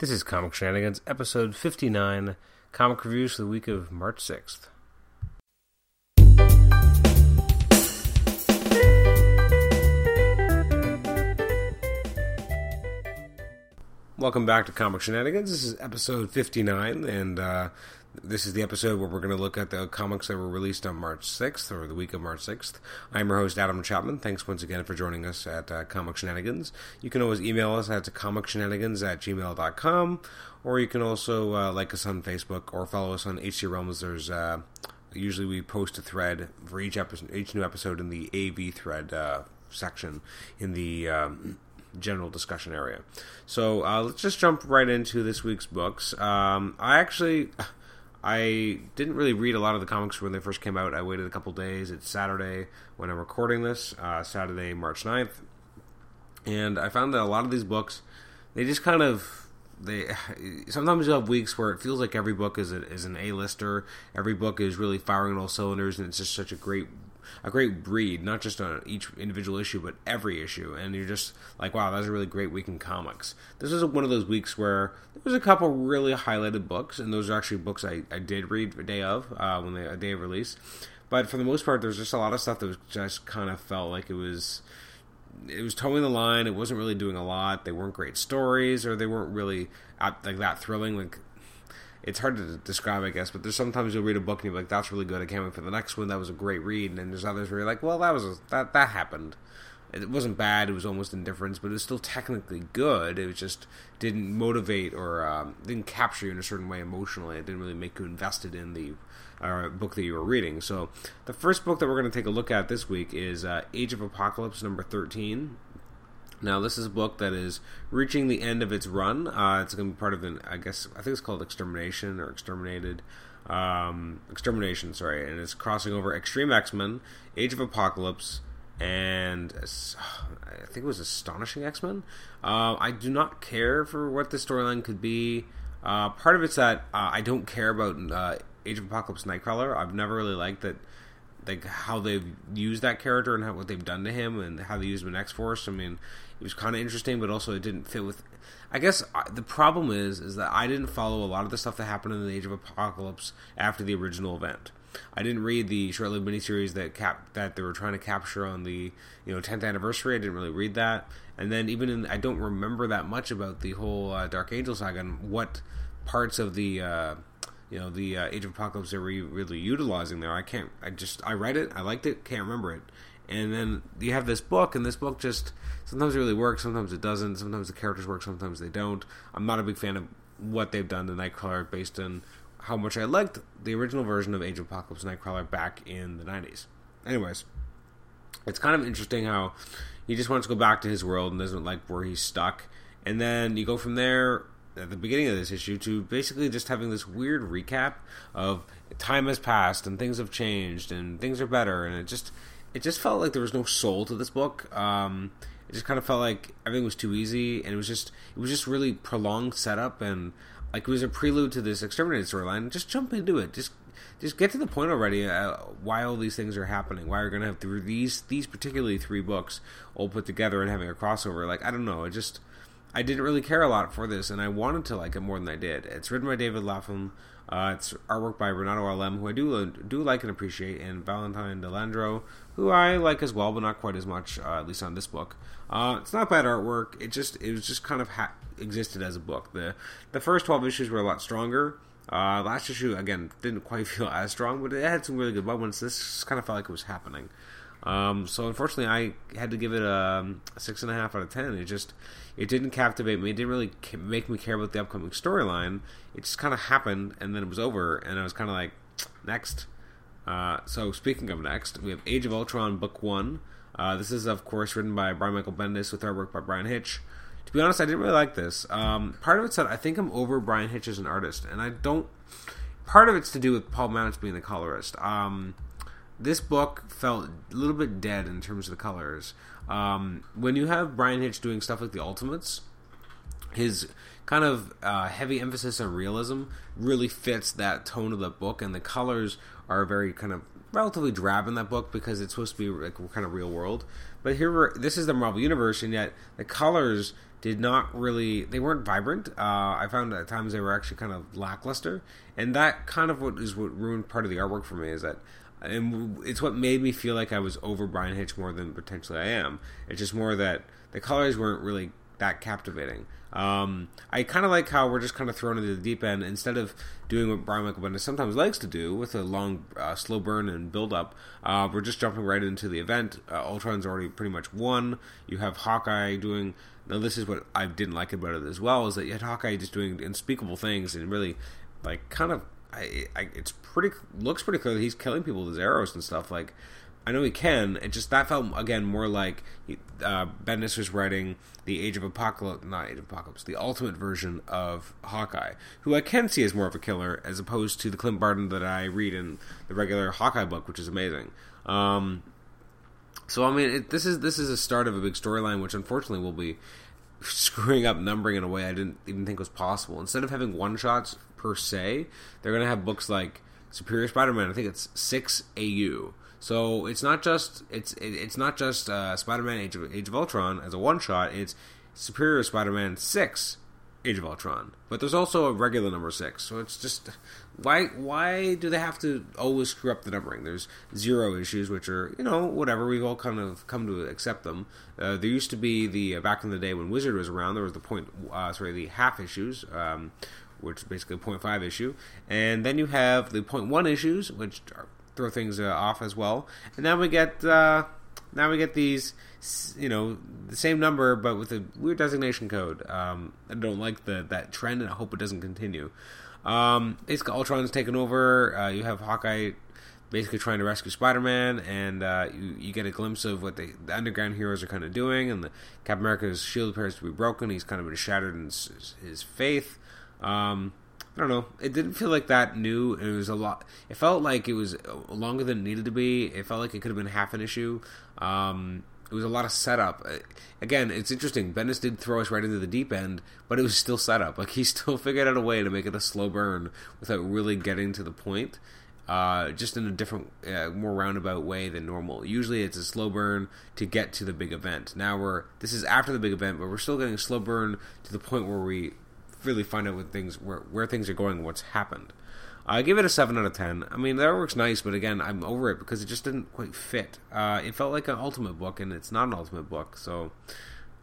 This is Comic Shenanigans, episode 59, comic reviews for the week of March 6th. Welcome back to Comic Shenanigans. This is episode 59, and uh, this is the episode where we're going to look at the comics that were released on March 6th, or the week of March 6th. I'm your host, Adam Chapman. Thanks once again for joining us at uh, Comic Shenanigans. You can always email us at comicshenanigans at gmail.com, or you can also uh, like us on Facebook or follow us on HC Realms. There's uh, usually we post a thread for each episode, each new episode in the AV thread uh, section in the um, general discussion area. So uh, let's just jump right into this week's books. Um, I actually I didn't really read a lot of the comics when they first came out. I waited a couple days. It's Saturday when I'm recording this, uh, Saturday, March 9th. And I found that a lot of these books, they just kind of they sometimes you have weeks where it feels like every book is a, is an A-lister. Every book is really firing all cylinders, and it's just such a great a great read, not just on each individual issue, but every issue. And you're just like, wow, that was a really great week in comics. This was one of those weeks where there was a couple really highlighted books, and those are actually books I, I did read a day of uh, when they a day of release. But for the most part, there's just a lot of stuff that was just kind of felt like it was it was towing the line. It wasn't really doing a lot. They weren't great stories, or they weren't really like that thrilling. Like it's hard to describe, I guess. But there's sometimes you'll read a book and you're like, "That's really good. I can't wait for the next one. That was a great read." And then there's others where you're like, "Well, that was a, that that happened." It wasn't bad. It was almost indifference, but it was still technically good. It just didn't motivate or um, didn't capture you in a certain way emotionally. It didn't really make you invested in the uh, book that you were reading. So the first book that we're going to take a look at this week is uh, Age of Apocalypse number thirteen. Now, this is a book that is reaching the end of its run. Uh, it's going to be part of an, I guess, I think it's called Extermination or Exterminated. Um, Extermination, sorry. And it's crossing over Extreme X Men, Age of Apocalypse, and I think it was Astonishing X Men. Uh, I do not care for what the storyline could be. Uh, part of it's that uh, I don't care about uh, Age of Apocalypse Nightcrawler. I've never really liked that like how they've used that character and how, what they've done to him and how they use him in X Force. I mean, it was kind of interesting, but also it didn't fit with. I guess the problem is is that I didn't follow a lot of the stuff that happened in the Age of Apocalypse after the original event. I didn't read the short-lived miniseries that cap that they were trying to capture on the you know 10th anniversary. I didn't really read that, and then even in I don't remember that much about the whole uh, Dark Angel saga and what parts of the uh, you know the uh, Age of Apocalypse they were really utilizing there. I can't. I just I read it. I liked it. Can't remember it. And then you have this book, and this book just sometimes it really works, sometimes it doesn't. Sometimes the characters work, sometimes they don't. I'm not a big fan of what they've done to Nightcrawler based on how much I liked the original version of Age of Apocalypse Nightcrawler back in the 90s. Anyways, it's kind of interesting how he just wants to go back to his world and doesn't like where he's stuck. And then you go from there at the beginning of this issue to basically just having this weird recap of time has passed and things have changed and things are better and it just it just felt like there was no soul to this book. Um, it just kind of felt like everything was too easy, and it was just it was just really prolonged setup, and like it was a prelude to this exterminated storyline. Just jump into it. Just just get to the point already. Uh, why all these things are happening? Why we're to have through these these particularly three books all put together and having a crossover? Like I don't know. It just I didn't really care a lot for this, and I wanted to like it more than I did. It's written by David Lapham. Uh, it's artwork by Renato Arlem, who I do do like and appreciate, and Valentine Delandro, who I like as well, but not quite as much, uh, at least on this book. Uh, it's not bad artwork. It just it was just kind of ha- existed as a book. the The first twelve issues were a lot stronger. Uh, last issue again didn't quite feel as strong, but it had some really good moments. This kind of felt like it was happening. Um, so unfortunately, I had to give it a, a, six and a half out of ten. It just it didn't captivate me. It didn't really make me care about the upcoming storyline. It just kind of happened, and then it was over, and I was kind of like, next. Uh, so speaking of next, we have Age of Ultron Book One. Uh, this is of course written by Brian Michael Bendis with artwork by Bryan Hitch. To be honest, I didn't really like this. Um, part of it's that I think I'm over Bryan Hitch as an artist, and I don't. Part of it's to do with Paul Mounts being the colorist. Um, this book felt a little bit dead in terms of the colors. Um, when you have Bryan Hitch doing stuff like the Ultimates, his kind of uh, heavy emphasis on realism really fits that tone of the book, and the colors are very kind of relatively drab in that book because it's supposed to be like kind of real world. But here, this is the Marvel Universe, and yet the colors did not really they weren't vibrant. Uh, I found at times they were actually kind of lackluster, and that kind of what is what ruined part of the artwork for me is that. And it's what made me feel like I was over Bryan Hitch more than potentially I am. It's just more that the colors weren't really that captivating. Um, I kind of like how we're just kind of thrown into the deep end instead of doing what Brian Michael Bendis sometimes likes to do with a long, uh, slow burn and build up. Uh, we're just jumping right into the event. Uh, Ultron's already pretty much won. You have Hawkeye doing. Now, this is what I didn't like about it as well is that you had Hawkeye just doing unspeakable things and really, like, kind of. I, I, it's pretty looks pretty clear that he's killing people with his arrows and stuff. Like, I know he can. It just that felt again more like uh, Bendis was writing the Age of Apocalypse, not Age of Apocalypse, the ultimate version of Hawkeye, who I can see as more of a killer as opposed to the Clint Barton that I read in the regular Hawkeye book, which is amazing. Um, so I mean, it, this is this is a start of a big storyline, which unfortunately will be screwing up numbering in a way I didn't even think was possible. Instead of having one shots per se, they're going to have books like Superior Spider-Man. I think it's six AU so it's not just it's it's not just uh, Spider-Man Age of, Age of Ultron as a one shot. It's Superior Spider-Man six Age of Ultron, but there's also a regular number six. So it's just why why do they have to always screw up the numbering? There's zero issues, which are you know whatever we've all kind of come to accept them. Uh, there used to be the uh, back in the day when Wizard was around, there was the point uh, sorry the half issues. Um, which is basically a 0.5 issue, and then you have the 0.1 issues, which are throw things uh, off as well. And now we get uh, now we get these, you know, the same number but with a weird designation code. Um, I don't like the that trend, and I hope it doesn't continue. Um, basically, Ultron's taken over. Uh, you have Hawkeye basically trying to rescue Spider-Man, and uh, you, you, get a glimpse of what they, the underground heroes are kind of doing. And the Captain America's shield appears to be broken. He's kind of been shattered in his, his faith. Um, I don't know. It didn't feel like that new. It was a lot. It felt like it was longer than it needed to be. It felt like it could have been half an issue. Um, it was a lot of setup. Uh, again, it's interesting. Bendis did throw us right into the deep end, but it was still setup. Like he still figured out a way to make it a slow burn without really getting to the point. Uh, just in a different, uh, more roundabout way than normal. Usually, it's a slow burn to get to the big event. Now we're this is after the big event, but we're still getting a slow burn to the point where we really find out what things where where things are going what's happened. I give it a seven out of ten. I mean, that works nice, but again, I'm over it because it just didn't quite fit. Uh, it felt like an ultimate book, and it's not an ultimate book. So,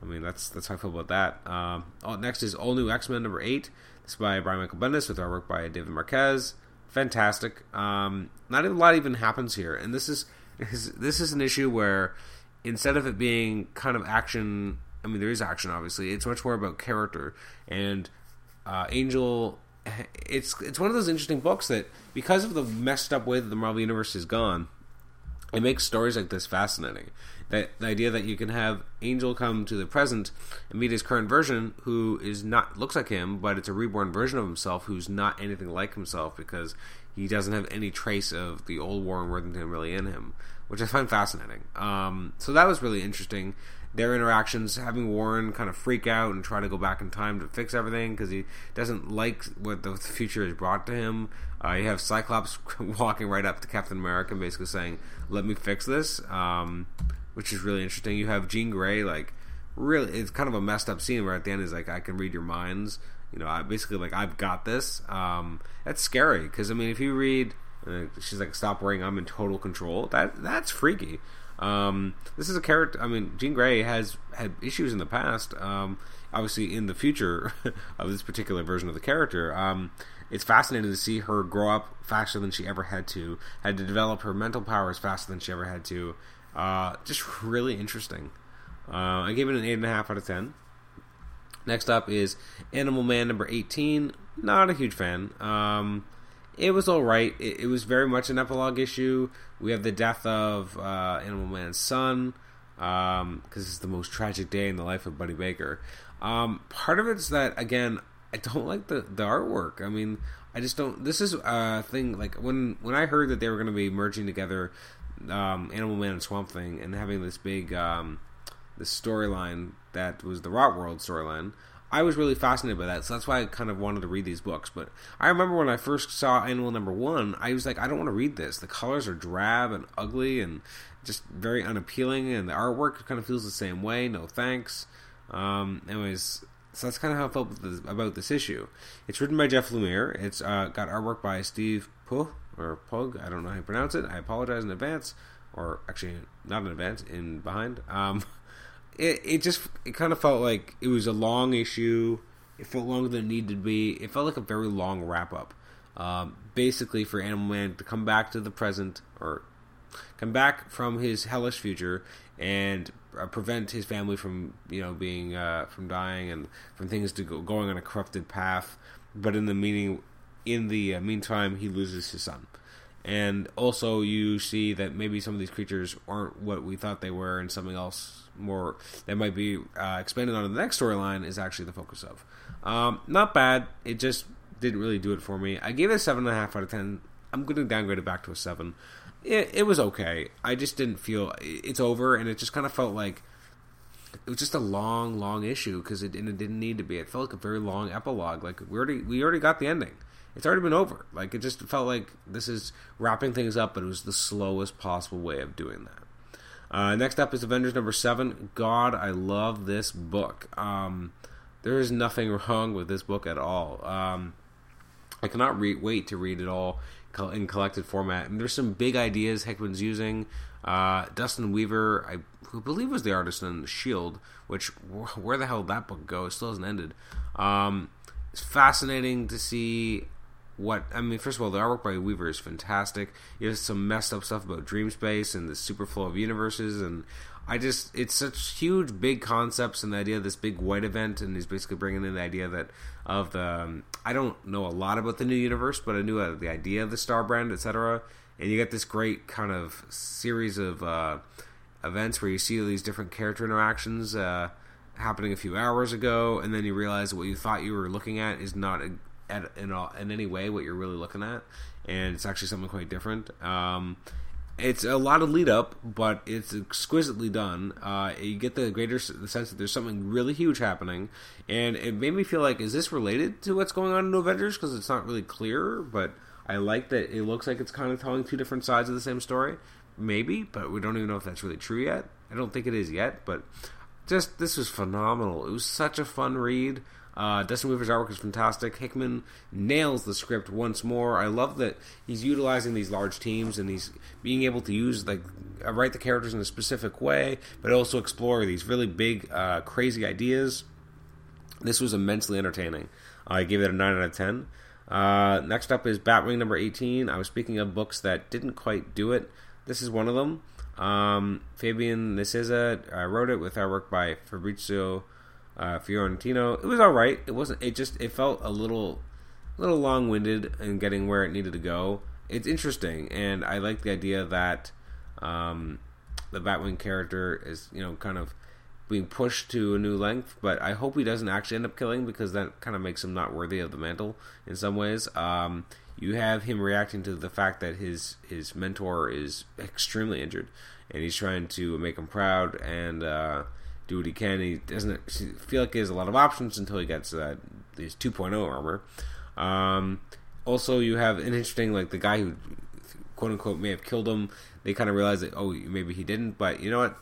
I mean, that's that's how I feel about that. Um, oh, next is All New X Men number eight. This is by Brian Michael Bendis with artwork by David Marquez. Fantastic. Um, not a lot even happens here, and this is this is an issue where instead of it being kind of action, I mean, there is action obviously. It's much more about character and uh, Angel, it's it's one of those interesting books that because of the messed up way that the Marvel universe has gone, it makes stories like this fascinating. That the idea that you can have Angel come to the present and meet his current version, who is not looks like him, but it's a reborn version of himself who's not anything like himself because he doesn't have any trace of the old Warren Worthington really in him, which I find fascinating. Um, so that was really interesting their interactions, having Warren kind of freak out and try to go back in time to fix everything because he doesn't like what the future has brought to him. Uh, you have Cyclops walking right up to Captain America, and basically saying, "Let me fix this," um, which is really interesting. You have Jean Grey, like really, it's kind of a messed up scene where at the end is like, "I can read your minds." You know, I basically like, "I've got this." Um, that's scary because I mean, if you read, uh, she's like, "Stop worrying, I'm in total control." That that's freaky. Um, this is a character. I mean, Jean Grey has had issues in the past. Um, obviously, in the future of this particular version of the character, um, it's fascinating to see her grow up faster than she ever had to. Had to develop her mental powers faster than she ever had to. Uh, just really interesting. Uh, I gave it an eight and a half out of ten. Next up is Animal Man number eighteen. Not a huge fan. Um, it was all right. It, it, was very much an epilogue issue. We have the death of uh, Animal Man's son because um, it's the most tragic day in the life of Buddy Baker. Um, part of it's that again, I don't like the the artwork. I mean, I just don't. This is a thing like when when I heard that they were going to be merging together um, Animal Man and Swamp Thing and having this big um, this storyline that was the Rot World storyline. I was really fascinated by that, so that's why I kind of wanted to read these books. But I remember when I first saw Animal Number One, I was like, I don't want to read this. The colors are drab and ugly and just very unappealing, and the artwork kind of feels the same way. No thanks. Um, anyways, so that's kind of how I felt this, about this issue. It's written by Jeff Lemire. It's uh, got artwork by Steve Pugh or Pug. I don't know how you pronounce it. I apologize in advance, or actually not in advance, in behind. Um, it it just it kind of felt like it was a long issue. It felt longer than it needed to be. It felt like a very long wrap up. Um, basically, for Animal Man to come back to the present or come back from his hellish future and uh, prevent his family from you know being uh, from dying and from things to go, going on a corrupted path. But in the meaning, in the uh, meantime, he loses his son. And also, you see that maybe some of these creatures aren't what we thought they were, and something else more that might be uh, expanded on in the next storyline is actually the focus of. Um, not bad. It just didn't really do it for me. I gave it a seven and a half out of ten. I'm going to downgrade it back to a seven. It, it was okay. I just didn't feel it's over, and it just kind of felt like it was just a long, long issue because it, it didn't need to be. It felt like a very long epilogue. Like we already we already got the ending. It's already been over. Like it just felt like this is wrapping things up, but it was the slowest possible way of doing that. Uh, next up is Avengers number seven. God, I love this book. Um, there is nothing wrong with this book at all. Um, I cannot re- wait to read it all in collected format. And there's some big ideas Hickman's using. Uh, Dustin Weaver, I believe was the artist in The Shield, which where the hell did that book go? It still hasn't ended. Um, it's fascinating to see what I mean. First of all, the artwork by Weaver is fantastic. He has some messed up stuff about dream space and the super flow of universes, and I just it's such huge, big concepts and the idea of this big white event, and he's basically bringing in the idea that of the um, I don't know a lot about the new universe, but I knew uh, the idea of the star brand, etc. And you get this great kind of series of uh, events where you see these different character interactions uh, happening a few hours ago, and then you realize what you thought you were looking at is not at, in, all, in any way what you're really looking at, and it's actually something quite different. Um, it's a lot of lead up, but it's exquisitely done. Uh, you get the greater the sense that there's something really huge happening, and it made me feel like, is this related to what's going on in Avengers? Because it's not really clear, but I like that it looks like it's kind of telling two different sides of the same story. Maybe, but we don't even know if that's really true yet. I don't think it is yet, but just this was phenomenal. It was such a fun read. Uh, Dustin Weaver's artwork is fantastic. Hickman nails the script once more. I love that he's utilizing these large teams and he's being able to use like uh, write the characters in a specific way, but also explore these really big, uh, crazy ideas. This was immensely entertaining. I gave it a nine out of ten. Uh, next up is Batwing number eighteen. I was speaking of books that didn't quite do it. This is one of them. Um, Fabian Nicieza uh, wrote it with artwork by Fabrizio uh, Fiorentino. It was all right. It wasn't. It just it felt a little, a little long winded in getting where it needed to go. It's interesting, and I like the idea that um, the Batwing character is you know kind of being pushed to a new length. But I hope he doesn't actually end up killing because that kind of makes him not worthy of the mantle in some ways. Um, you have him reacting to the fact that his his mentor is extremely injured, and he's trying to make him proud and. Uh, do what he can. He doesn't feel like he has a lot of options until he gets uh, his 2.0 armor. Um, also, you have an interesting like the guy who quote unquote may have killed him. They kind of realize that oh maybe he didn't, but you know what?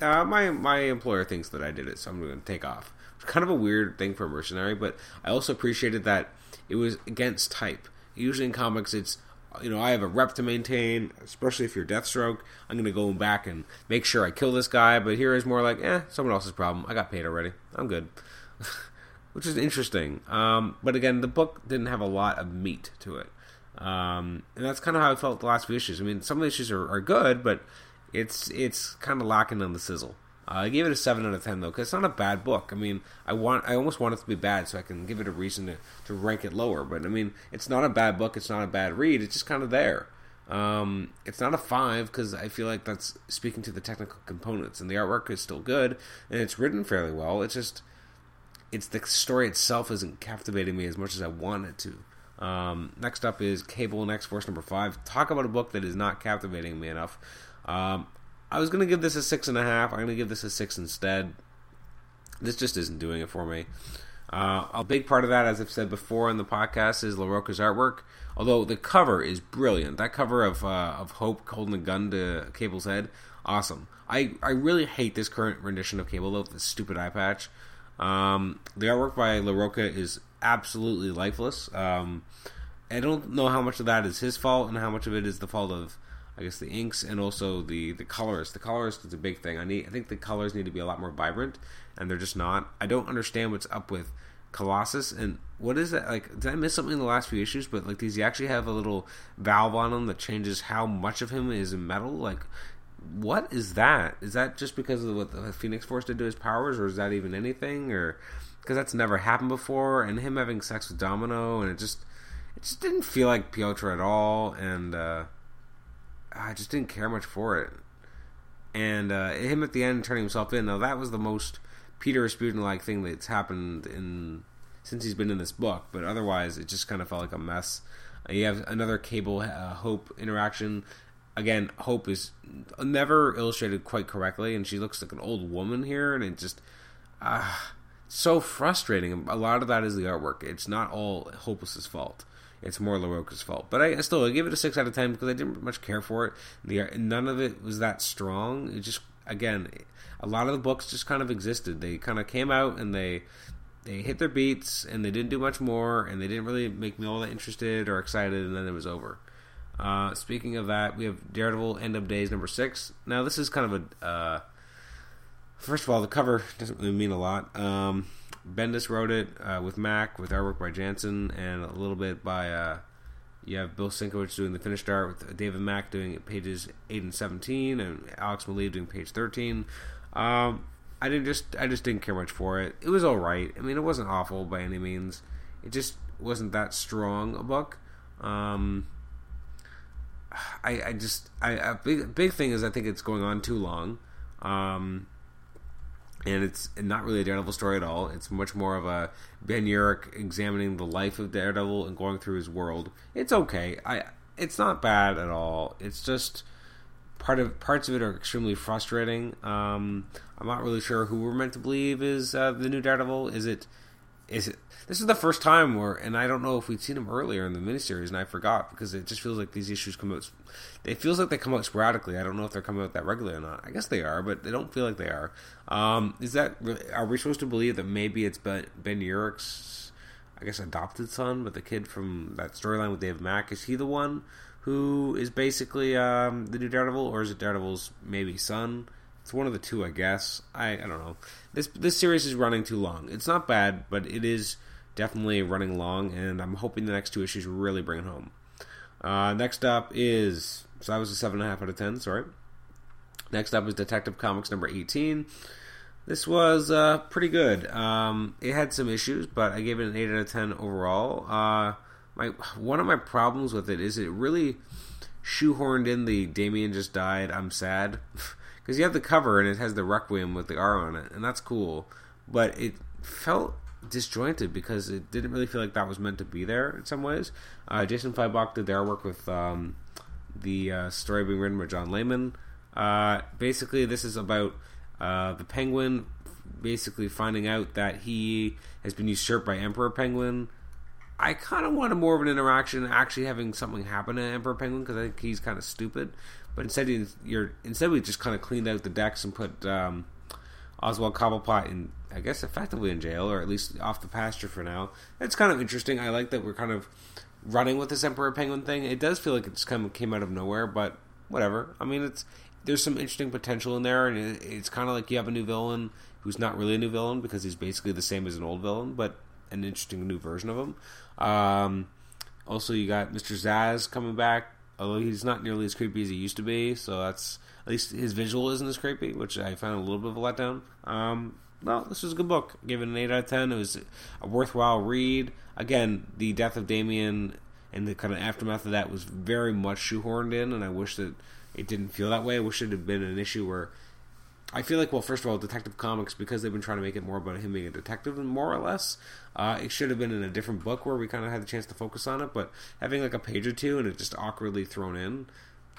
Uh, my my employer thinks that I did it, so I'm going to take off. It's kind of a weird thing for a mercenary, but I also appreciated that it was against type. Usually in comics, it's you know, I have a rep to maintain, especially if you're Deathstroke. I'm going to go back and make sure I kill this guy. But here is more like, eh, someone else's problem. I got paid already. I'm good. Which is interesting. Um, but again, the book didn't have a lot of meat to it. Um, and that's kind of how I felt the last few issues. I mean, some of the issues are, are good, but it's it's kind of lacking on the sizzle. Uh, I gave it a seven out of ten though, because it's not a bad book. I mean, I want, I almost want it to be bad so I can give it a reason to, to rank it lower. But I mean, it's not a bad book. It's not a bad read. It's just kind of there. Um, it's not a five because I feel like that's speaking to the technical components, and the artwork is still good, and it's written fairly well. It's just, it's the story itself isn't captivating me as much as I want it to. Um, next up is Cable and X Force number five. Talk about a book that is not captivating me enough. Um, I was to give this a six and a half. I'm to give this a six instead. This just isn't doing it for me. Uh, a big part of that, as I've said before in the podcast, is Larroca's artwork. Although the cover is brilliant, that cover of uh, of Hope holding a gun to Cable's head, awesome. I, I really hate this current rendition of Cable though, this stupid eye patch. Um, the artwork by LaRocca is absolutely lifeless. Um, I don't know how much of that is his fault and how much of it is the fault of, I guess, the inks and also the the colorist. The colorist is a big thing. I need. I think the colors need to be a lot more vibrant, and they're just not. I don't understand what's up with Colossus and what is that like? Did I miss something in the last few issues? But like, does he actually have a little valve on him that changes how much of him is metal? Like, what is that? Is that just because of what the Phoenix Force did to his powers, or is that even anything? Or because that's never happened before, and him having sex with Domino, and it just it just didn't feel like Pietro at all, and uh, I just didn't care much for it. And uh, him at the end turning himself in, though, that was the most Peter Rasputin like thing that's happened in since he's been in this book. But otherwise, it just kind of felt like a mess. Uh, you have another Cable uh, Hope interaction. Again, Hope is never illustrated quite correctly, and she looks like an old woman here, and it just ah, so frustrating. A lot of that is the artwork. It's not all Hopeless's fault. It's more Larroca's fault. But I, still I give it a six out of ten because I didn't much care for it. The none of it was that strong. It just again, a lot of the books just kind of existed. They kind of came out and they they hit their beats and they didn't do much more and they didn't really make me all that interested or excited and then it was over. Uh, speaking of that, we have Daredevil End of Days number six. Now this is kind of a uh, first of all the cover doesn't really mean a lot. Um, Bendis wrote it uh, with Mack, with artwork by Janson, and a little bit by uh, you have Bill Sienkiewicz doing the finished art with David Mack doing pages eight and seventeen, and Alex Maleev doing page thirteen. Um, I didn't just I just didn't care much for it. It was all right. I mean, it wasn't awful by any means. It just wasn't that strong a book. Um, I I just I big big thing is I think it's going on too long. Um, and it's not really a Daredevil story at all. It's much more of a Ben Urich examining the life of Daredevil and going through his world. It's okay. I it's not bad at all. It's just part of parts of it are extremely frustrating. Um, I'm not really sure who we're meant to believe is uh, the new Daredevil. Is it is it this is the first time where and I don't know if we'd seen him earlier in the miniseries and I forgot because it just feels like these issues come out it feels like they come out sporadically. I don't know if they're coming out that regularly or not. I guess they are, but they don't feel like they are. Um, is that are we supposed to believe that maybe it's Ben, ben Urich's I guess adopted son, but the kid from that storyline with Dave Mack is he the one who is basically um, the new Daredevil, or is it Daredevil's maybe son? It's one of the two, I guess. I, I don't know. This this series is running too long. It's not bad, but it is definitely running long, and I'm hoping the next two issues really bring it home. Uh, next up is so that was a seven and a half out of ten. Sorry. Next up is Detective Comics number eighteen. This was uh, pretty good. Um, it had some issues, but I gave it an eight out of ten overall. Uh, my one of my problems with it is it really shoehorned in the Damian just died. I'm sad because you have the cover and it has the Requiem with the R on it, and that's cool. But it felt disjointed because it didn't really feel like that was meant to be there in some ways. Uh, Jason Fabok did their work with um, the uh, story being written by John Layman. Uh, basically, this is about uh, the Penguin basically finding out that he has been usurped by Emperor Penguin I kind of wanted more of an interaction, actually having something happen to Emperor Penguin because I think he's kind of stupid. But instead, you're instead we just kind of cleaned out the decks and put um, Oswald Cobblepot in, I guess, effectively in jail or at least off the pasture for now. It's kind of interesting. I like that we're kind of running with this Emperor Penguin thing. It does feel like it just kind of came out of nowhere, but whatever. I mean, it's there's some interesting potential in there, and it, it's kind of like you have a new villain who's not really a new villain because he's basically the same as an old villain, but an interesting new version of him. Um, also, you got Mr. Zsasz coming back, although he's not nearly as creepy as he used to be. So that's at least his visual isn't as creepy, which I found a little bit of a letdown. Um, well, this was a good book. Give it an eight out of ten. It was a worthwhile read. Again, the death of Damian and the kind of aftermath of that was very much shoehorned in, and I wish that it didn't feel that way. I wish it had been an issue where I feel like, well, first of all, Detective Comics, because they've been trying to make it more about him being a detective, more or less, uh, it should have been in a different book where we kind of had the chance to focus on it. But having like a page or two and it just awkwardly thrown in,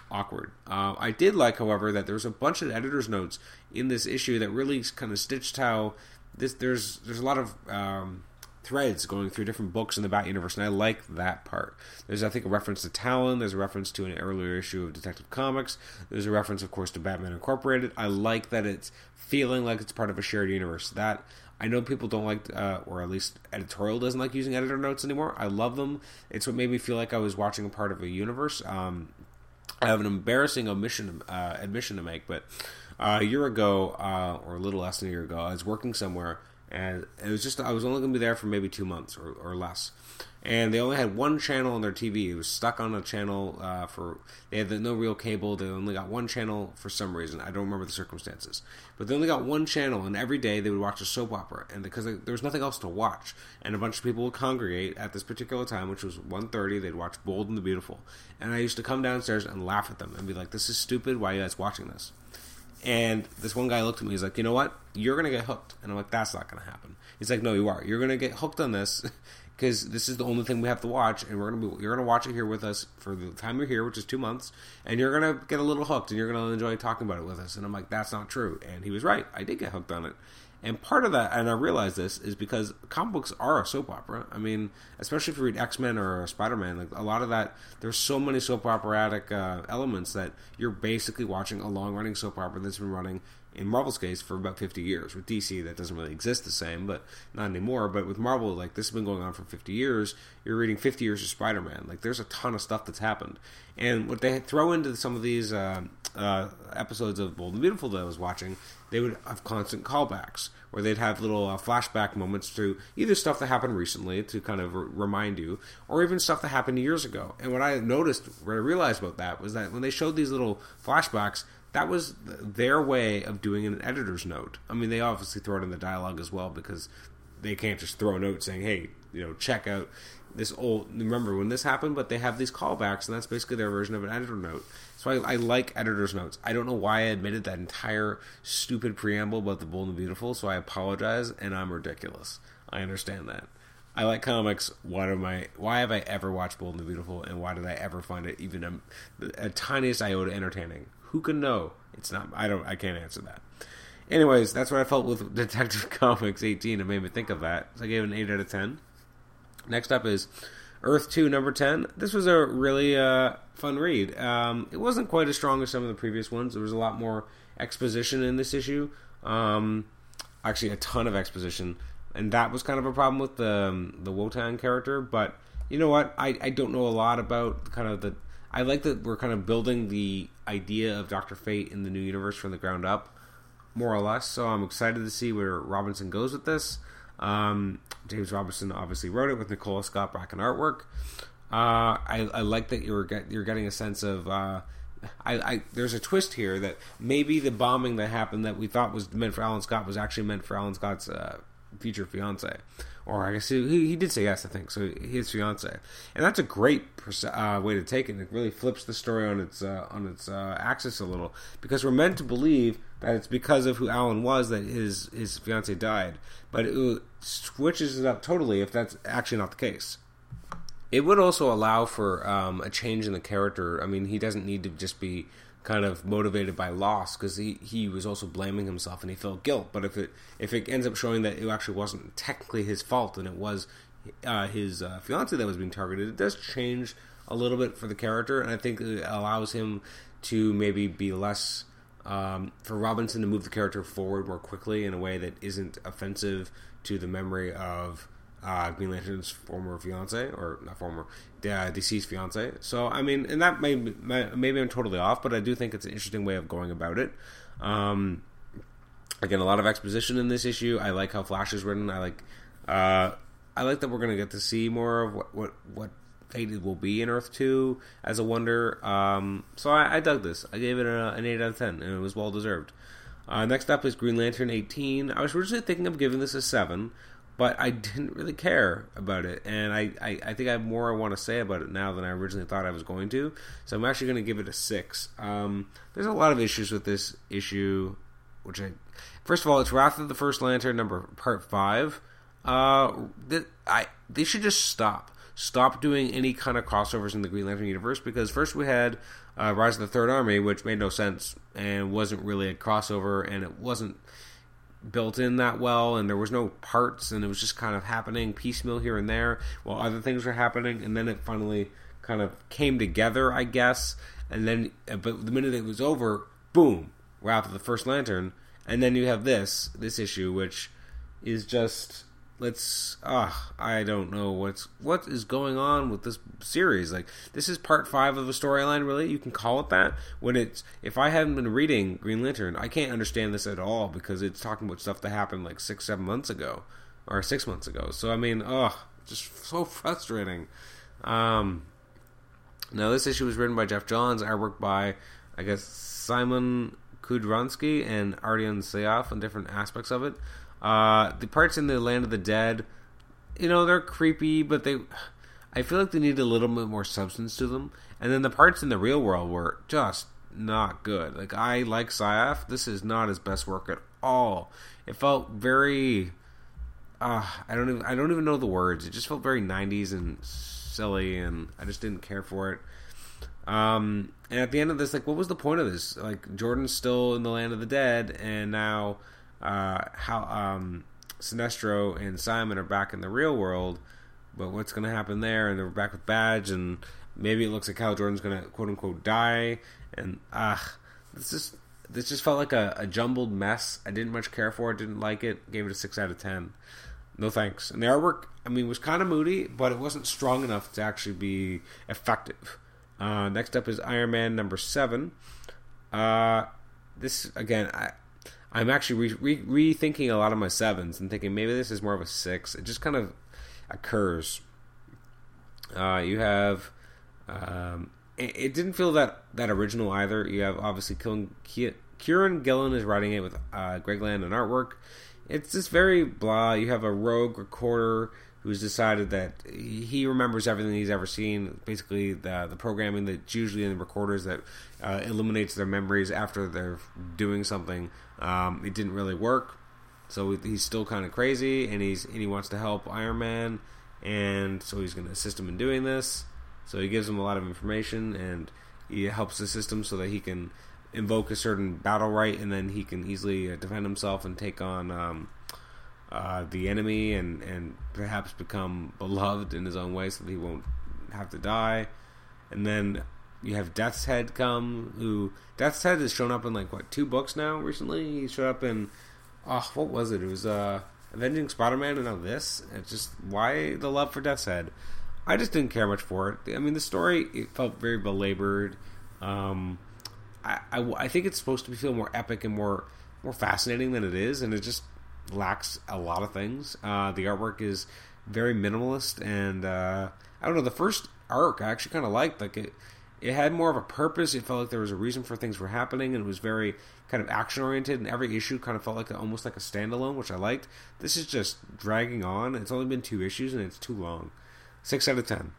awkward. Uh, I did like, however, that there was a bunch of editor's notes in this issue that really kind of stitched how this. There's there's a lot of um, threads going through different books in the Bat universe, and I like that part. There's, I think, a reference to Talon. There's a reference to an earlier issue of Detective Comics. There's a reference, of course, to Batman Incorporated. I like that it's feeling like it's part of a shared universe. That I know people don't like, uh, or at least editorial doesn't like using editor notes anymore. I love them. It's what made me feel like I was watching a part of a universe. Um, I have an embarrassing omission uh, admission to make, but uh, a year ago, uh, or a little less than a year ago, I was working somewhere and it was just I was only going to be there for maybe two months or, or less, and they only had one channel on their TV. It was stuck on a channel uh, for they had no real cable. They only got one channel for some reason. I don't remember the circumstances, but they only got one channel, and every day they would watch a soap opera, and because they, there was nothing else to watch, and a bunch of people would congregate at this particular time, which was 1.30, They'd watch Bold and the Beautiful, and I used to come downstairs and laugh at them and be like, "This is stupid. Why are you guys watching this?" And this one guy looked at me. He's like, "You know what? You're gonna get hooked." And I'm like, "That's not gonna happen." He's like, "No, you are. You're gonna get hooked on this because this is the only thing we have to watch, and we're gonna be, you're gonna watch it here with us for the time you're here, which is two months, and you're gonna get a little hooked, and you're gonna enjoy talking about it with us." And I'm like, "That's not true." And he was right. I did get hooked on it. And part of that, and I realize this, is because comic books are a soap opera. I mean, especially if you read X Men or Spider Man, like a lot of that, there's so many soap operatic uh, elements that you're basically watching a long running soap opera that's been running in Marvel's case for about 50 years. With DC, that doesn't really exist the same, but not anymore. But with Marvel, like this has been going on for 50 years. You're reading 50 years of Spider Man. Like there's a ton of stuff that's happened. And what they throw into some of these uh, uh, episodes of Bold and Beautiful that I was watching, they would have constant callbacks where they'd have little uh, flashback moments to either stuff that happened recently to kind of r- remind you, or even stuff that happened years ago. And what I noticed, what I realized about that was that when they showed these little flashbacks, that was their way of doing an editor's note. I mean, they obviously throw it in the dialogue as well because they can't just throw a note saying, "Hey, you know, check out this old." Remember when this happened? But they have these callbacks, and that's basically their version of an editor note. So I, I like editor's notes. I don't know why I admitted that entire stupid preamble about the bold and beautiful. So I apologize, and I'm ridiculous. I understand that. I like comics. Why am I? Why have I ever watched Bold and the Beautiful, and why did I ever find it even a, a tiniest iota entertaining? Who can know? It's not. I don't. I can't answer that. Anyways, that's what I felt with Detective Comics 18. It made me think of that. So I gave it an 8 out of 10. Next up is Earth 2, number 10. This was a really uh, fun read. Um, it wasn't quite as strong as some of the previous ones. There was a lot more exposition in this issue. Um, actually, a ton of exposition. And that was kind of a problem with the, um, the Wotan character. But you know what? I, I don't know a lot about kind of the I like that we're kind of building the idea of Doctor Fate in the new universe from the ground up, more or less. So I'm excited to see where Robinson goes with this. Um, James Robinson obviously wrote it with Nicola Scott back in artwork. Uh, I, I, like that you're get, you're getting a sense of. Uh, I, I, there's a twist here that maybe the bombing that happened that we thought was meant for Alan Scott was actually meant for Alan Scott's uh, future fiance or I guess he, he did say yes, I think. So his fiance, and that's a great uh, way to take it. It really flips the story on its uh, on its uh, axis a little because we're meant to believe that it's because of who Alan was that his his fiance died, but it switches it up totally if that's actually not the case. It would also allow for um, a change in the character. I mean, he doesn't need to just be kind of motivated by loss because he, he was also blaming himself and he felt guilt. But if it if it ends up showing that it actually wasn't technically his fault and it was uh, his uh, fiance that was being targeted, it does change a little bit for the character, and I think it allows him to maybe be less. Um, for Robinson to move the character forward more quickly in a way that isn't offensive to the memory of uh, Green Lantern's former fiance, or not former, uh, deceased fiance. So, I mean, and that may, may, maybe I'm totally off, but I do think it's an interesting way of going about it. Um, again, a lot of exposition in this issue. I like how Flash is written. I like, uh, I like that we're going to get to see more of what what what Fate will be in Earth Two as a wonder. Um, so I, I, dug this. I gave it a, an eight out of ten, and it was well deserved. Uh, next up is Green Lantern 18. I was originally thinking of giving this a 7, but I didn't really care about it, and I, I, I, think I have more I want to say about it now than I originally thought I was going to. So I'm actually going to give it a six. Um, there's a lot of issues with this issue, which I first of all, it's Wrath of the First Lantern number part five. Uh, that I they should just stop stop doing any kind of crossovers in the Green Lantern universe because first we had uh, Rise of the Third Army, which made no sense and wasn't really a crossover, and it wasn't built in that well, and there was no parts, and it was just kind of happening piecemeal here and there while other things were happening, and then it finally kind of came together, I guess. And then, uh, but the minute it was over, boom, we're after the first lantern, and then you have this this issue, which is just let's ah uh, I don't know what's what is going on with this series. Like this is part five of a storyline, really. You can call it that. When it's if I haven't been reading Green Lantern, I can't understand this at all because it's talking about stuff that happened like six, seven months ago, or six months ago. So I mean, oh, just so frustrating. Um, now this issue was written by Geoff Johns, artwork by I guess Szymon Kudranski and Ardian Syaf on different aspects of it. Uh, the parts in the Land of the Dead, you know, they're creepy, but they, I feel like they need a little bit more substance to them. And then the parts in the real world were just not good. Like I like Syaf. This is not his best work at all. It felt very, uh, I don't even I don't even know the words. It just felt very '90s and silly, and I just didn't care for it. Um, and at the end of this, like, what was the point of this? Like, Jordan's still in the land of the dead, and now uh, how um, Sinestro and Simon are back in the real world. But what's going to happen there? And they're back with Badge, and maybe it looks like Hal Jordan's going to quote unquote die. And ah, this just this just felt like a, a, jumbled mess. I didn't much care for it. Didn't like it. Gave it a six out of ten. No thanks. And the artwork, I mean, was kind of moody, but it wasn't strong enough to actually be effective. Uh, next up is Iron Man number seven. Uh, this again, I, I'm actually re- re- rethinking a lot of my sevens and thinking maybe this is more of a six. It just kind of occurs. Uh, you have. Um, it, didn't feel that that original either. You have obviously Kieron, Kieron Gillen is writing it with uh, Greg Land and artwork. It's just very blah. You have a rogue recorder who's decided that he remembers everything he's ever seen. Basically, the the programming that's usually in the recorders that uh, eliminates their memories after they're doing something. Um, it didn't really work, so he's still kind of crazy, and he's and he wants to help Iron Man, and so he's going to assist him in doing this. So he gives him a lot of information, and he helps the system so that he can invoke a certain battle right, and then he can easily uh, defend himself and take on. Um, uh, the enemy and, and perhaps become beloved in his own way so that he won't have to die. And then you have Death's Head come, who Death's Head has shown up in like what two books now recently. He showed up in oh what was it? It was uh, Avenging Spider-Man and now this. It's just why the love for Death's Head. I just didn't care much for it. I mean, the story it felt very belabored. Um, I, I, I think it's supposed to be feel more epic and more more fascinating than it is, and it just lacks a lot of things. Uh, the artwork is very minimalist, and uh, I don't know. The first arc I actually kind of liked. Like it, it had more of a purpose. It felt like there was a reason for things were happening, and it was very kind of action oriented. And every issue kind of felt like a, almost like a standalone, which I liked. This is just dragging on. It's only been two issues, and it's too long. Six out of ten.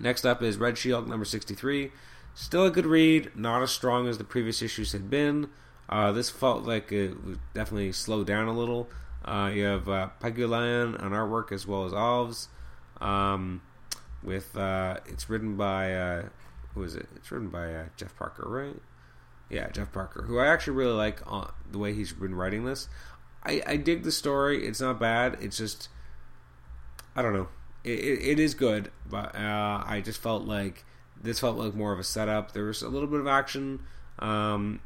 Next up is Red She-Hulk number sixty three. Still a good read, not as strong as the previous issues had been. Uh, this felt like it definitely slowed down a little. Uh, you have uh, Pagulayan on artwork as well as Alves. Um, with uh, it's written by uh, who is it? It's written by uh, Jeff Parker, right? Yeah, Jeff Parker, who I actually really like uh, the way he's been writing this. I, I dig the story. It's not bad. It's just I don't know. It, it, it is good, but uh, I just felt like this felt like more of a setup. There was a little bit of action. Um,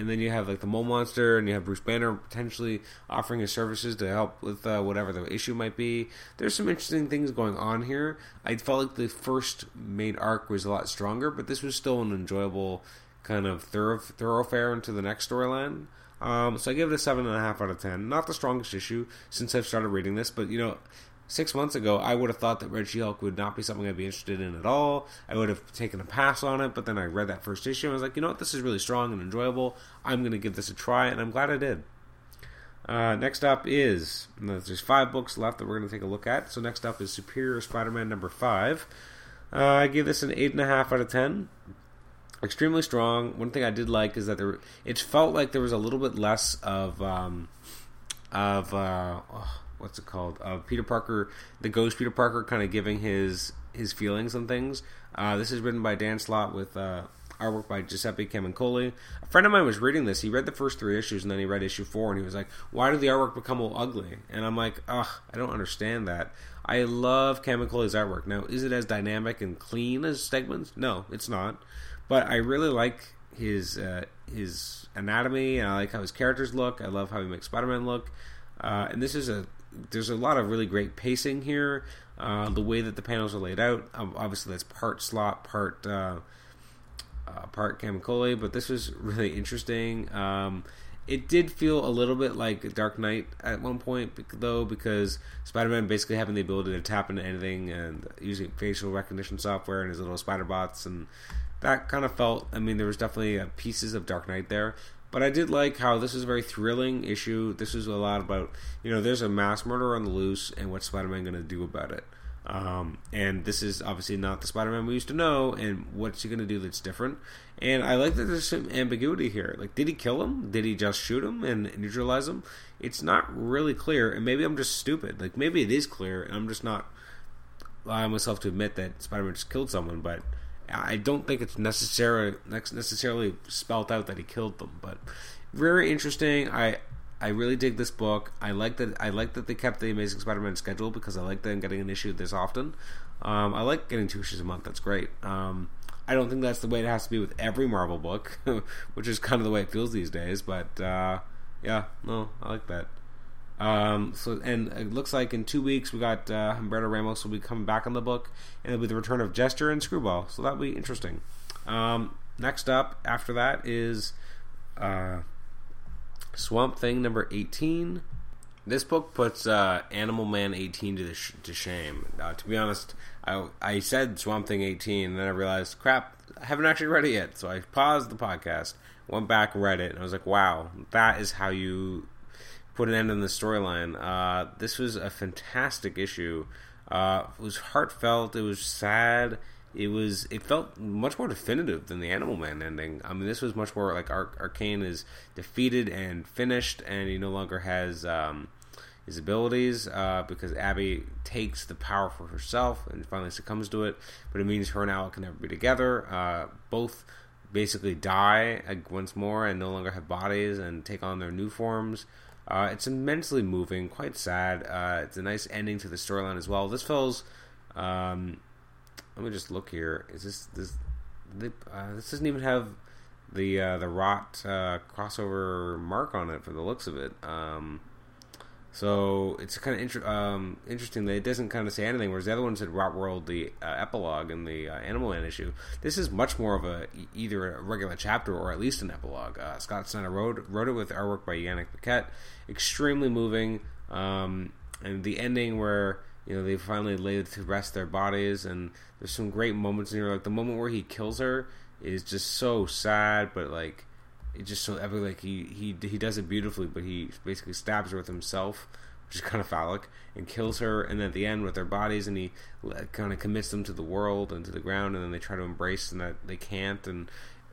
and then you have like the mole monster, and you have Bruce Banner potentially offering his services to help with uh, whatever the issue might be. There's some interesting things going on here. I felt like the first main arc was a lot stronger, but this was still an enjoyable kind of thorough, thoroughfare into the next storyline. Um, so I give it a seven and a half out of ten. Not the strongest issue since I've started reading this, but you know, six months ago, I would have thought that Red She-Hulk would not be something I'd be interested in at all. I would have taken a pass on it, but then I read that first issue and I was like, you know what, this is really strong and enjoyable. I'm going to give this a try, and I'm glad I did. Uh, next up is there's five books left that we're going to take a look at. So next up is Superior Spider-Man number five. Uh, I give this an eight and a half out of ten. Extremely strong. One thing I did like is that there it felt like there was a little bit less of um, of uh, oh, what's it called? Uh, Peter Parker, the ghost Peter Parker, kind of giving his his feelings and things. Uh, this is written by Dan Slott with uh, artwork by Giuseppe Camuncoli. A friend of mine was reading this. He read the first three issues and then he read issue four and he was like, "Why did the artwork become all ugly?" And I'm like, "Ugh, I don't understand that." I love Camuncoli's artwork. Now, is it as dynamic and clean as Stegman's? No, it's not. But I really like his uh, his anatomy. I like how his characters look. I love how he makes Spider-Man look. Uh, and this is a there's a lot of really great pacing here. Uh, the way that the panels are laid out, obviously that's part Slott, part uh, uh, part Camuncoli, but this was really interesting. Um, it did feel a little bit like Dark Knight at one point, though, because Spider-Man basically having the ability to tap into anything and using facial recognition software and his little spider bots, and that kind of felt. I mean, there was definitely uh, pieces of Dark Knight there, but I did like how this is a very thrilling issue. This is a lot about you know there's a mass murder on the loose and what's Spider-Man going to do about it. Um, and this is obviously not the Spider-Man we used to know. And what's he going to do that's different? And I like that there's some ambiguity here. Like, did he kill him? Did he just shoot him and neutralize him? It's not really clear. And maybe I'm just stupid. Like, maybe it is clear, and I'm just not allowing myself to admit that Spider-Man just killed someone. But I don't think it's necessarily necessarily spelt out that he killed them. But very interesting. I I really dig this book. I like that. I like that they kept the Amazing Spider-Man schedule because I like them getting an issue this often. Um, I like getting two issues a month. That's great. Um, I don't think that's the way it has to be with every Marvel book, which is kind of the way it feels these days. But uh, yeah, no, I like that. Um, so and it looks like in two weeks we got uh, Humberto Ramos will be coming back on the book, and it'll be the return of Jester and Screwball. So that'll be interesting. Um, next up after that is uh, Swamp Thing number 18. This book puts uh, Animal Man 18 to, sh- to shame. Uh, to be honest, I, I said Swamp Thing 18, and then I realized, crap, I haven't actually read it yet. So I paused the podcast, went back, read it, and I was like, wow, that is how you put an end in the storyline. Uh, this was a fantastic issue. Uh, it was heartfelt. It was sad it was it felt much more definitive than the Animal Man ending. I mean, this was much more like Ar- Arcane is defeated and finished, and he no longer has um, his abilities uh, because Abby takes the power for herself and finally succumbs to it. But it means her and Alec can never be together. Uh, both basically die once more and no longer have bodies and take on their new forms. Uh, it's immensely moving, quite sad. Uh, it's a nice ending to the storyline as well. This feels. Um, let me just look here. Is this this uh, this doesn't even have the uh, the rot uh, crossover mark on it for the looks of it. Um, so it's kind of inter- um, interesting that it doesn't kind of say anything. Whereas the other one said Rot World, the uh, epilogue and the uh, Animal Man issue. This is much more of a either a regular chapter or at least an epilogue. Uh, Scott Snyder wrote wrote it with artwork by Yannick Paquette. Extremely moving. Um, and the ending where you know they finally lay to rest their bodies and there's some great moments in here like the moment where he kills her is just so sad but like it just so ever like he he he does it beautifully but he basically stabs her with himself which is kind of phallic and kills her and then at the end with their bodies and he kind of commits them to the world and to the ground and then they try to embrace and that they can't and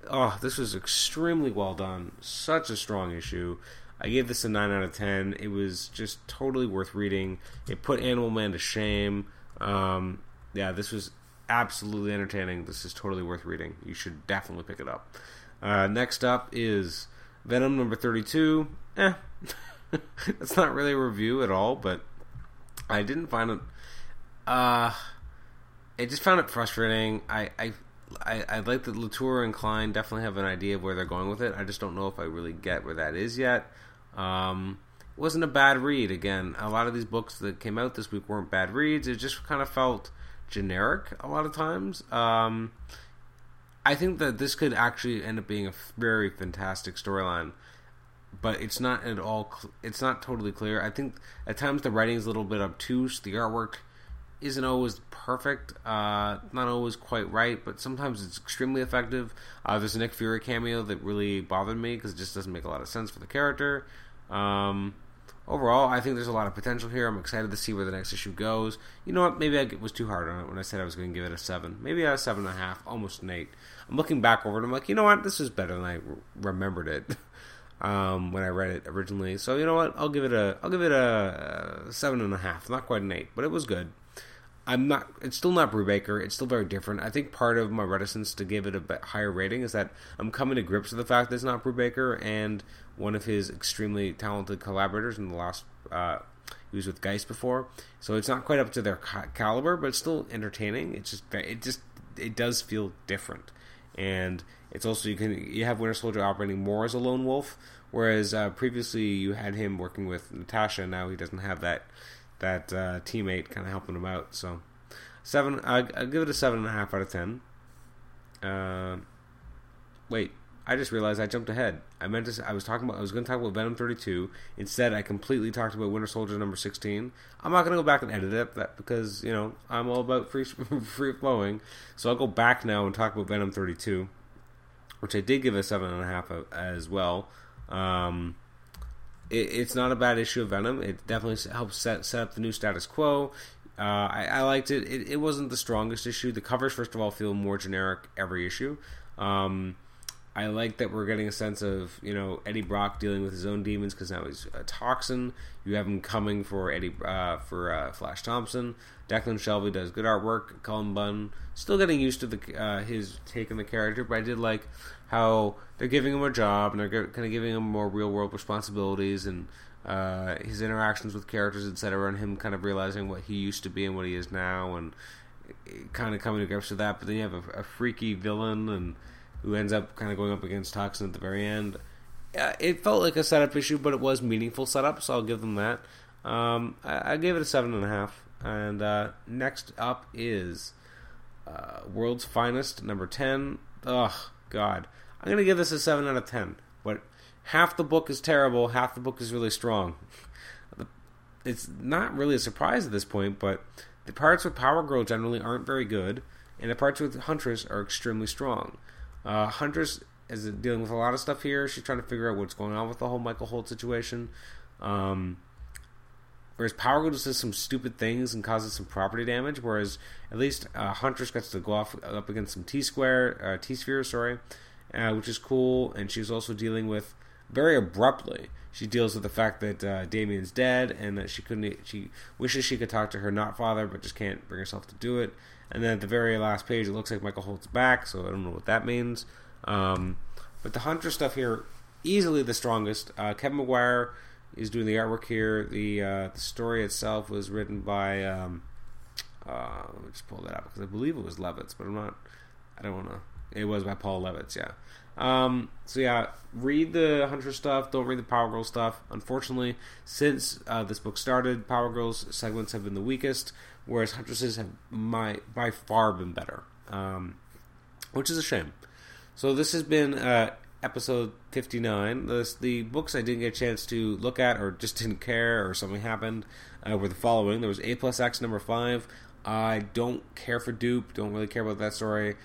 oh this was extremely well done such a strong issue I gave this a 9 out of 10. It was just totally worth reading. It put Animal Man to shame. Um, yeah, this was absolutely entertaining. This is totally worth reading. You should definitely pick it up. Uh, next up is Venom number 32. Eh, that's not really a review at all, but I didn't find it. Uh, I just found it frustrating. I, I I, I like that Latour and Klein definitely have an idea of where they're going with it. I just don't know if I really get where that is yet. Um, it wasn't a bad read. Again, a lot of these books that came out this week weren't bad reads. It just kind of felt generic a lot of times. Um, I think that this could actually end up being a very fantastic storyline, but it's not at all. Cl- it's not totally clear. I think at times the writing is a little bit obtuse. The artwork isn't always perfect, uh, not always quite right, but sometimes it's extremely effective. Uh, there's a Nick Fury cameo that really bothered me because it just doesn't make a lot of sense for the character. Um, overall, I think there's a lot of potential here. I'm excited to see where the next issue goes. You know what? Maybe I was too hard on it when I said I was going to give it a seven. Maybe a seven and a half, almost an eight. I'm looking back over it. I'm like, you know what? This is better than I remembered it um, when I read it originally. So you know what? I'll give it a I'll give it a, a seven and a half. Not quite an eight, but it was good. I'm not. It's still not Brubaker. It's still very different. I think part of my reticence to give it a bit higher rating is that I'm coming to grips with the fact that it's not Brubaker and one of his extremely talented collaborators in the last. Uh, he was with Guice before, so it's not quite up to their ca- caliber, but it's still entertaining. It's just it just it does feel different, and it's also you can you have Winter Soldier operating more as a lone wolf, whereas uh, previously you had him working with Natasha. Now he doesn't have that that uh, teammate kind of helping him out. So seven, I I give it a seven and a half out of ten. Uh, wait, I just realized I jumped ahead. I meant to. I was talking about. I was going to talk about Venom 32. Instead, I completely talked about Winter Soldier number 16. I'm not going to go back and edit it that because you know I'm all about free free flowing. So I'll go back now and talk about Venom 32, which I did give a seven and a half as well. Um, it, it's not a bad issue of Venom. It definitely helps set set up the new status quo. Uh, I, I, liked it. it. it. wasn't the strongest issue. The covers, first of all, feel more generic every issue. Um, I like that we're getting a sense of you know Eddie Brock dealing with his own demons because now he's a toxin. You have him coming for Eddie uh, for uh, Flash Thompson. Declan Shalvey does good artwork. Cullen Bunn still getting used to the uh, his take on the character, but I did like how they're giving him a job and they're kind of giving him more real world responsibilities and uh, his interactions with characters, etc., and him kind of realizing what he used to be and what he is now, and kind of coming to grips with that. But then you have a, a freaky villain and who ends up kind of going up against Toxin at the very end. it felt like a setup issue, but it was meaningful setup, so I'll give them that. Um, I, I, gave it a seven and a half. And uh, next up is uh, World's Finest, number ten. Ugh, God, I'm gonna give this a seven out of ten. But half the book is terrible, half the book is really strong. It's not really a surprise at this point, but the parts with Power Girl generally aren't very good, and the parts with Huntress are extremely strong. Uh, Huntress is dealing with a lot of stuff here. She's trying to figure out what's going on with the whole Michael Holt situation. Um, whereas Power just does some stupid things and causes some property damage. Whereas at least uh, Huntress gets to go off up against some T Square, uh, T Sphere, sorry, uh, which is cool. And she's also dealing with very abruptly. She deals with the fact that uh, Damian's dead and that she couldn't. She wishes she could talk to her not father, but just can't bring herself to do it. And then at the very last page, it looks like Michael Holt's back, so I don't know what that means. Um, but the Hunter stuff here, easily the strongest. Uh, Kevin Maguire is doing the artwork here. The uh, the story itself was written by. Um, uh, let me just pull that up because I believe it was Levitz, but I'm not. I don't want to. It was by Paul Levitz, yeah. Um, so yeah, read the Hunter stuff. Don't read the Power Girl stuff. Unfortunately, since uh, this book started, Power Girls segments have been the weakest whereas Huntresses have my by far been better, um, which is a shame. So this has been uh, episode fifty nine. The, the books I didn't get a chance to look at, or just didn't care, or something happened, uh, were the following. There was A plus X number five. I don't care for Dupe. Don't really care about that story.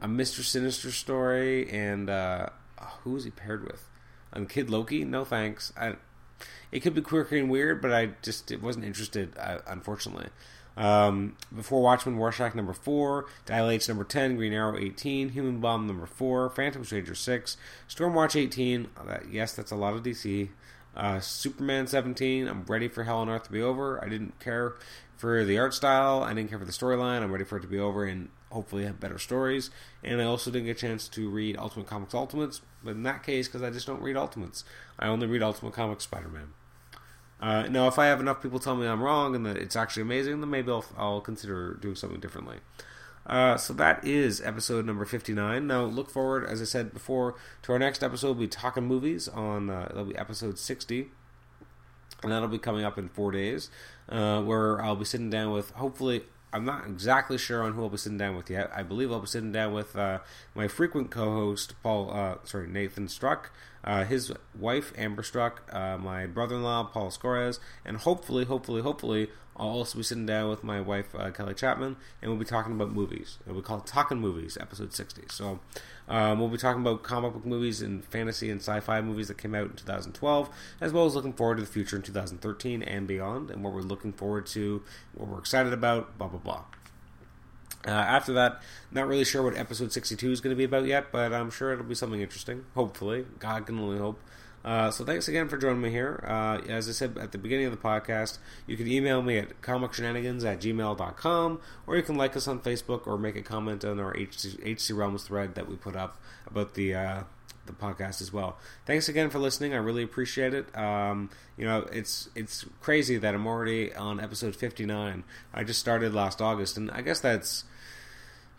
A Mister Sinister story, and uh, who was he paired with? Um, Kid Loki. No thanks. I, it could be quirky and weird, but I just it wasn't interested. Uh, unfortunately. Um, before Watchmen, Rorschach number 4, Dial H number 10, Green Arrow 18, Human Bomb number 4, Phantom Stranger 6, Stormwatch 18, uh, yes, that's a lot of DC, uh, Superman 17, I'm ready for Hell on Earth to be over. I didn't care for the art style, I didn't care for the storyline, I'm ready for it to be over and hopefully have better stories. And I also didn't get a chance to read Ultimate Comics Ultimates, but in that case, because I just don't read Ultimates, I only read Ultimate Comics Spider Man. Uh, now, if I have enough people tell me I'm wrong and that it's actually amazing, then maybe I'll, I'll consider doing something differently. Uh, so that is episode number 59. Now, look forward, as I said before, to our next episode. We'll be talking movies on, uh, that'll be episode 60. And that'll be coming up in four days, uh, where I'll be sitting down with, hopefully, I'm not exactly sure on who I'll be sitting down with yet. I believe I'll be sitting down with uh, my frequent co-host Paul, uh, sorry Nathan Struck, uh, his wife Amber Struck, uh, my brother-in-law Paul Scores, and hopefully, hopefully, hopefully, I'll also be sitting down with my wife uh, Kelly Chapman, and we'll be talking about movies. We call it Talking Movies, episode sixty. So um, we'll be talking about comic book movies and fantasy and sci-fi movies that came out in 2012, as well as looking forward to the future in 2013 and beyond, and what we're looking forward to, what we're excited about, blah blah blah. Uh, after that, not really sure what episode 62 is going to be about yet, but I'm sure it'll be something interesting. Hopefully, God can only hope. Uh, so thanks again for joining me here. Uh, as I said at the beginning of the podcast, you can email me at comicshenanigans at gmail.com, or you can like us on Facebook or make a comment on our HC, HC Realms thread that we put up about the uh, the podcast as well. Thanks again for listening. I really appreciate it. Um, you know, it's it's crazy that I'm already on episode 59. I just started last August, and I guess that's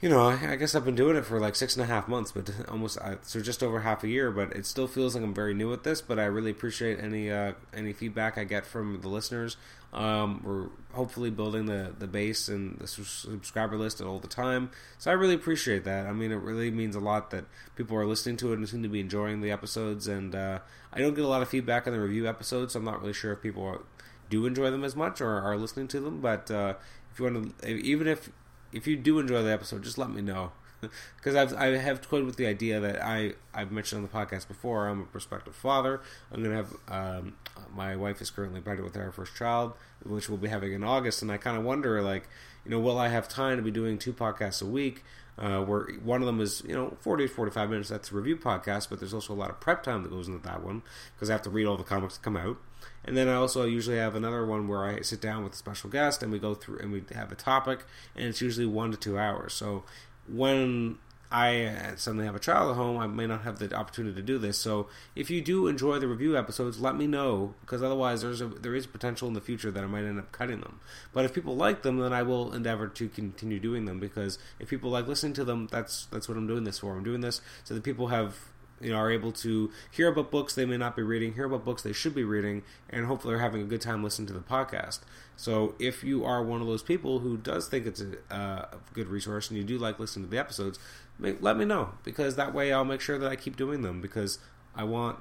you know, I, I, guess I've been doing it for like six and a half months, but almost uh, so just over half a year. But it still feels like I'm very new at this. But I really appreciate any uh, any feedback I get from the listeners. Um, we're hopefully building the the base and the subscriber list all the time, so I really appreciate that. I mean, it really means a lot that people are listening to it and seem to be enjoying the episodes. And uh, I don't get a lot of feedback on the review episodes, so I'm not really sure if people do enjoy them as much or are listening to them. But uh, if you want to, even if if you do enjoy the episode, just let me know. Because I've I have toyed with the idea that I I've mentioned on the podcast before. I'm a prospective father. I'm gonna have um, my wife is currently pregnant with our first child, which we'll be having in August, and I kind of wonder like you know will I have time to be doing two podcasts a week? Uh, where one of them is you know 40 to 45 minutes that's a review podcast but there's also a lot of prep time that goes into that one because i have to read all the comics that come out and then I also usually have another one where I sit down with a special guest and we go through and we have a topic, and it's usually one to two hours. So when I uh, suddenly have a child at home, I may not have the opportunity to do this. So if you do enjoy the review episodes, let me know because otherwise there's a there is potential in the future that I might end up cutting them. But if people like them, then I will endeavor to continue doing them because if people like listening to them, that's that's what I'm doing this for. I'm doing this so that people have you know are able to hear about books they may not be reading, hear about books they should be reading, and hopefully are having a good time listening to the podcast. So if you are one of those people who does think it's a, a good resource and you do like listening to the episodes, let me know because that way I'll make sure that I keep doing them because I want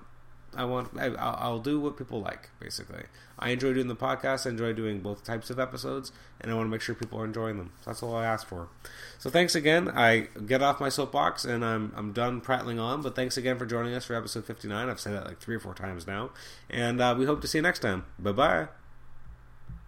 I want I, will do what people like basically. I enjoy doing the podcast. I enjoy doing both types of episodes, and I want to make sure people are enjoying them. that's all I ask for. So thanks again. I get off my soapbox and I'm I'm done prattling on. But thanks again for joining us for episode 59. I've said that like three or four times now, and uh, we hope to see you next time. Bye bye.